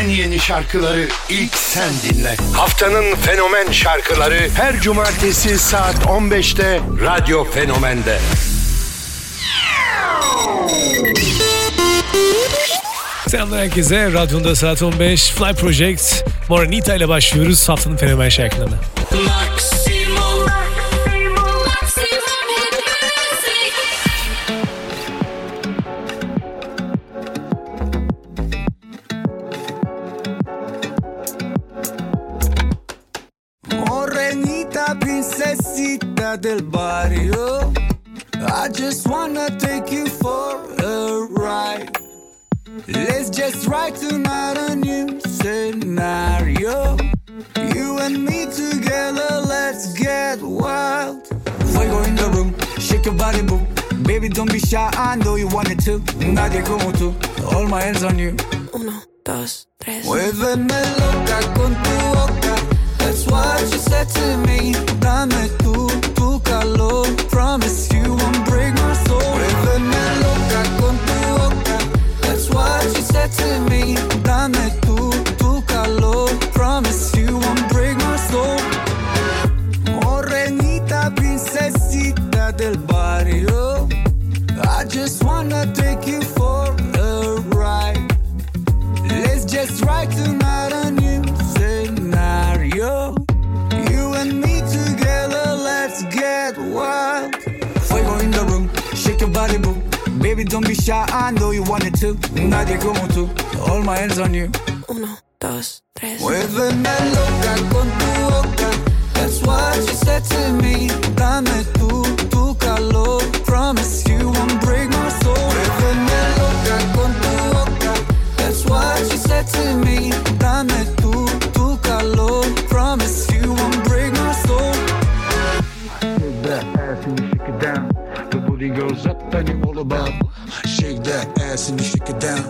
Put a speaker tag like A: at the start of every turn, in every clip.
A: en yeni şarkıları ilk sen dinle. Haftanın fenomen şarkıları her cumartesi saat 15'te Radyo Fenomen'de.
B: Selamlar herkese. Radyonda saat 15 Fly Project Moranita ile başlıyoruz haftanın fenomen şarkılarına.
C: Maximum,
D: del barrio. I just wanna take you for a ride. Let's just write tonight a new scenario. You and me together, let's get wild. Fuego in the room, shake your body, boom. Baby, don't be shy, I know you want it too. Nadie como tú, all my hands on you.
C: Uno, dos, tres.
D: Muéveme loca con tu what you said to me. Dame tú, tu calor. Promise you won't break my soul. Muéveme loca con tu boca. That's what you said to me. Dame Baby, don't I know you want it too. Nadie como tú, all my hands on you.
C: Uno, dos, tres.
D: Muéveme loca con tu boca. That's what you said to me. Dame tú, tu calor. Promise you won't break my soul. Muéveme loca con tu boca. That's what you said to me. Dame tú, tu calor. Promise you won't break my soul. Shake that ass and you shake it down. The booty goes up and you all about. Shake that ass and you shake it down.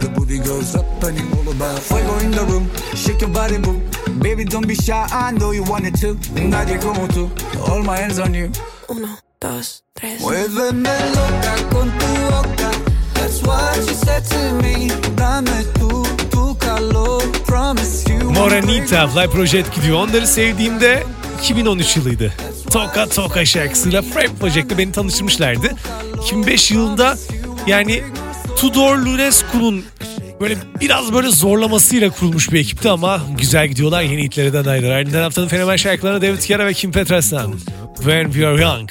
D: The booty goes up and you all about. Fuego in the room, shake your body, boo. Baby, don't be shy, I know you want it too. Nadie como tú, all my hands on you.
C: Uno, dos, tres.
D: Muéveme loca con tu boca. That's what you said to me. Dame tú, tu calor. Promise you.
B: Moranita Fly Project gidiyor. Onları sevdiğimde 2013 yılıydı. Toka Toka şarkısıyla Fly Project'te beni tanıştırmışlardı. 2005 yılında yani Tudor Lunescu'nun böyle biraz böyle zorlamasıyla kurulmuş bir ekipti ama güzel gidiyorlar yeni hitlerden ayrı. Ardından haftanın fenomen şarkılarına David Guetta ve Kim Petras,'dan When We Are Young.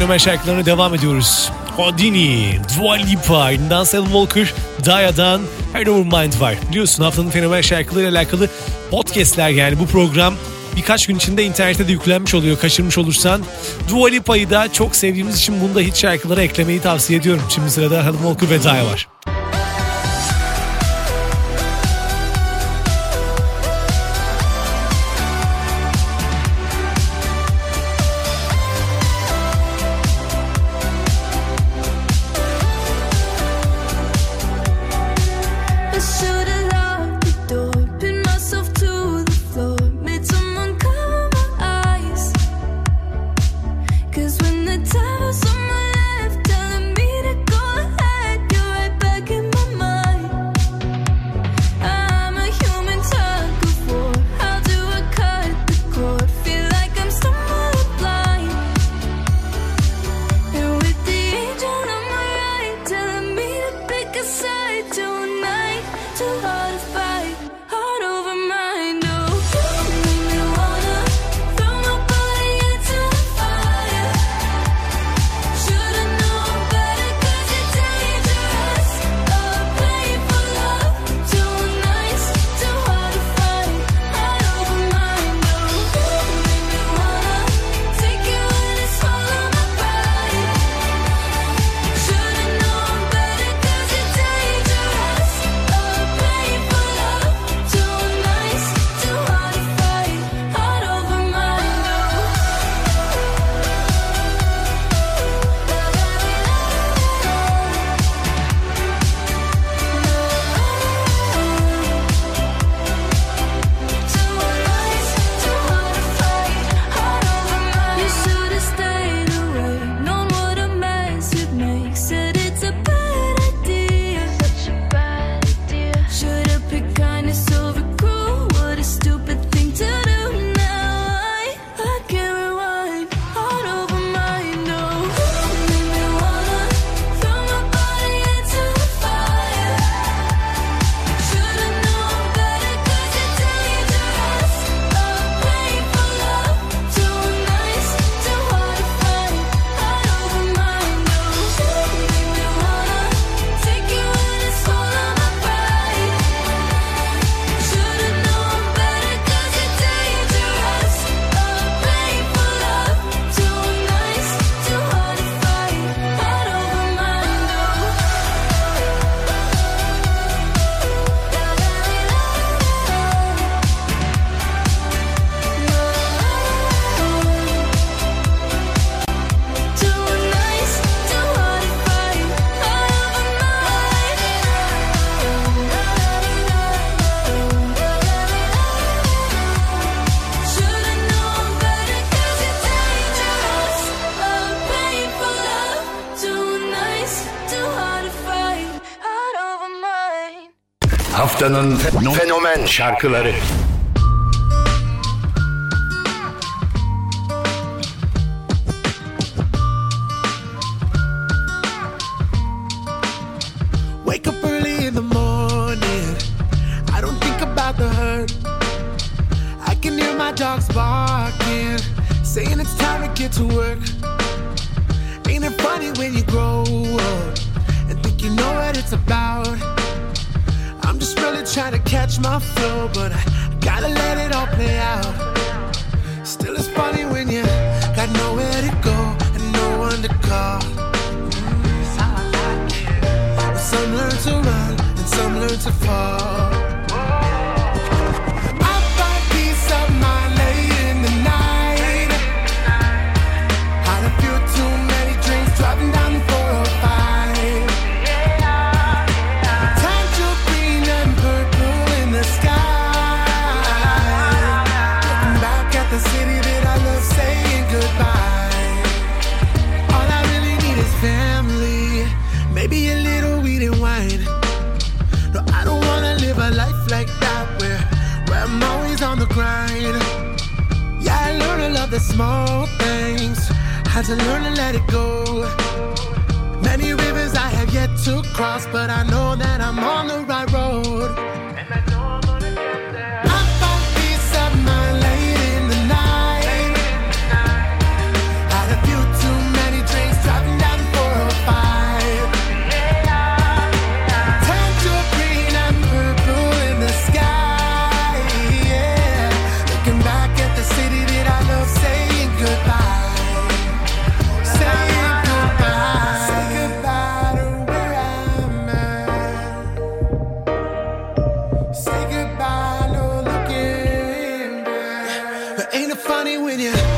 B: fenomen şarkılarına devam ediyoruz. Houdini, Dua Lipa, Denzel Walker, Daya'dan Her Mind var. Biliyorsun haftanın fenomen şarkılarıyla alakalı podcastler yani bu program birkaç gün içinde internete de yüklenmiş oluyor kaçırmış olursan. Dua Lipa'yı da çok sevdiğimiz için bunu da hiç şarkılara eklemeyi tavsiye ediyorum. Şimdi sırada Helen Walker ve Daya var.
A: Haftanın fenomen şarkıları.
E: Wake up early in the morning. I don't think about the hurt. I can hear my dogs barking, saying it's time to get to work. Ain't it funny when you grow up and think you know what it's about? Trying to catch my flow, but I gotta let it all play out. Still, it's funny when you got nowhere to go and no one to call. Some learn to run and some learn to fall. Maybe a little weed and wine. No, I don't wanna live a life like that where, where I'm always on the grind. Yeah, I learned to love the small things, had to learn to let it go. Many rivers I have yet to cross, but I know that I'm on the right road. It when you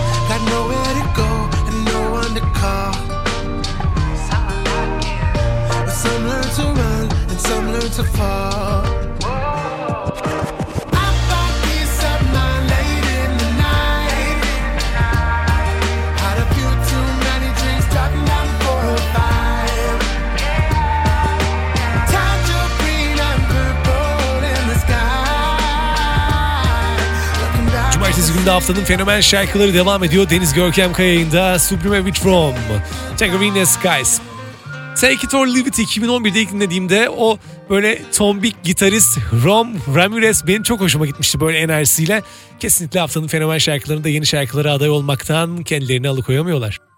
E: back
B: Cumartesi günü de haftanın fenomen şarkıları devam ediyor. Deniz Görkem Kaya'yında Supreme with From, Tangerine Skies. Take It or Leave It 2011'de ilk dinlediğimde o böyle tombik gitarist Rom Ramirez benim çok hoşuma gitmişti böyle enerjisiyle. Kesinlikle haftanın fenomen şarkılarında yeni şarkılara aday olmaktan kendilerini alıkoyamıyorlar.